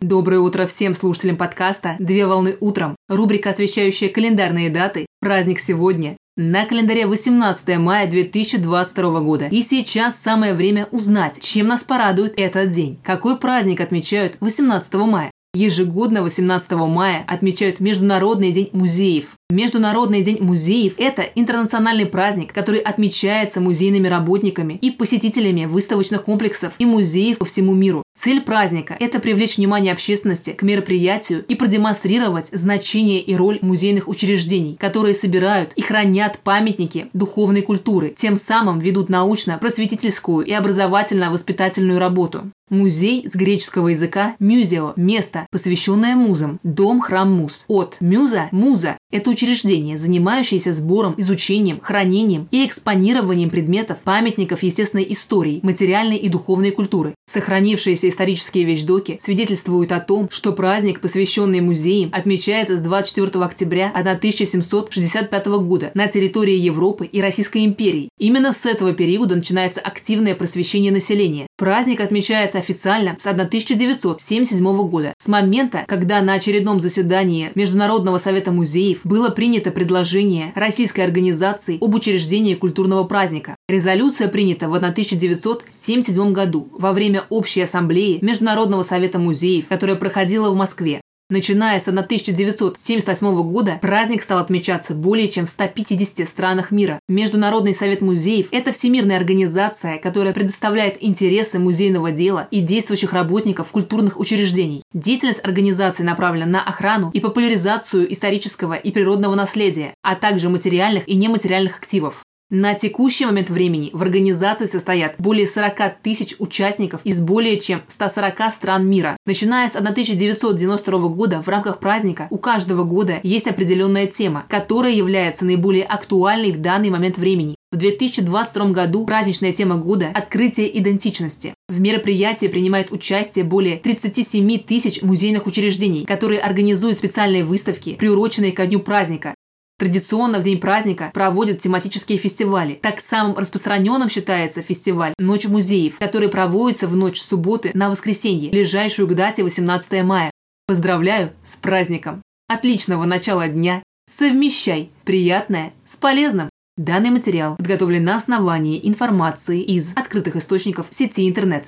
Доброе утро всем слушателям подкаста «Две волны утром». Рубрика, освещающая календарные даты. Праздник сегодня. На календаре 18 мая 2022 года. И сейчас самое время узнать, чем нас порадует этот день. Какой праздник отмечают 18 мая? Ежегодно 18 мая отмечают Международный день музеев. Международный день музеев – это интернациональный праздник, который отмечается музейными работниками и посетителями выставочных комплексов и музеев по всему миру. Цель праздника – это привлечь внимание общественности к мероприятию и продемонстрировать значение и роль музейных учреждений, которые собирают и хранят памятники духовной культуры, тем самым ведут научно-просветительскую и образовательно-воспитательную работу. Музей с греческого языка «мюзео» – место, посвященное музам, дом, храм муз. От «мюза» – муза – это учреждение, занимающееся сбором, изучением, хранением и экспонированием предметов, памятников естественной истории, материальной и духовной культуры. Сохранившиеся исторические вещдоки свидетельствуют о том, что праздник, посвященный музеям, отмечается с 24 октября 1765 года на территории Европы и Российской империи. Именно с этого периода начинается активное просвещение населения. Праздник отмечается официально с 1977 года, с момента, когда на очередном заседании Международного совета музеев было принято предложение российской организации об учреждении культурного праздника. Резолюция принята в 1977 году во время общей ассамблеи Международного совета музеев, которая проходила в Москве. Начиная с 1978 года праздник стал отмечаться более чем в 150 странах мира. Международный совет музеев – это всемирная организация, которая предоставляет интересы музейного дела и действующих работников культурных учреждений. Деятельность организации направлена на охрану и популяризацию исторического и природного наследия, а также материальных и нематериальных активов. На текущий момент времени в организации состоят более 40 тысяч участников из более чем 140 стран мира. Начиная с 1992 года в рамках праздника у каждого года есть определенная тема, которая является наиболее актуальной в данный момент времени. В 2022 году праздничная тема года – открытие идентичности. В мероприятии принимает участие более 37 тысяч музейных учреждений, которые организуют специальные выставки, приуроченные ко дню праздника, Традиционно в день праздника проводят тематические фестивали. Так самым распространенным считается фестиваль «Ночь музеев», который проводится в ночь субботы на воскресенье, ближайшую к дате 18 мая. Поздравляю с праздником! Отличного начала дня! Совмещай приятное с полезным! Данный материал подготовлен на основании информации из открытых источников сети интернет.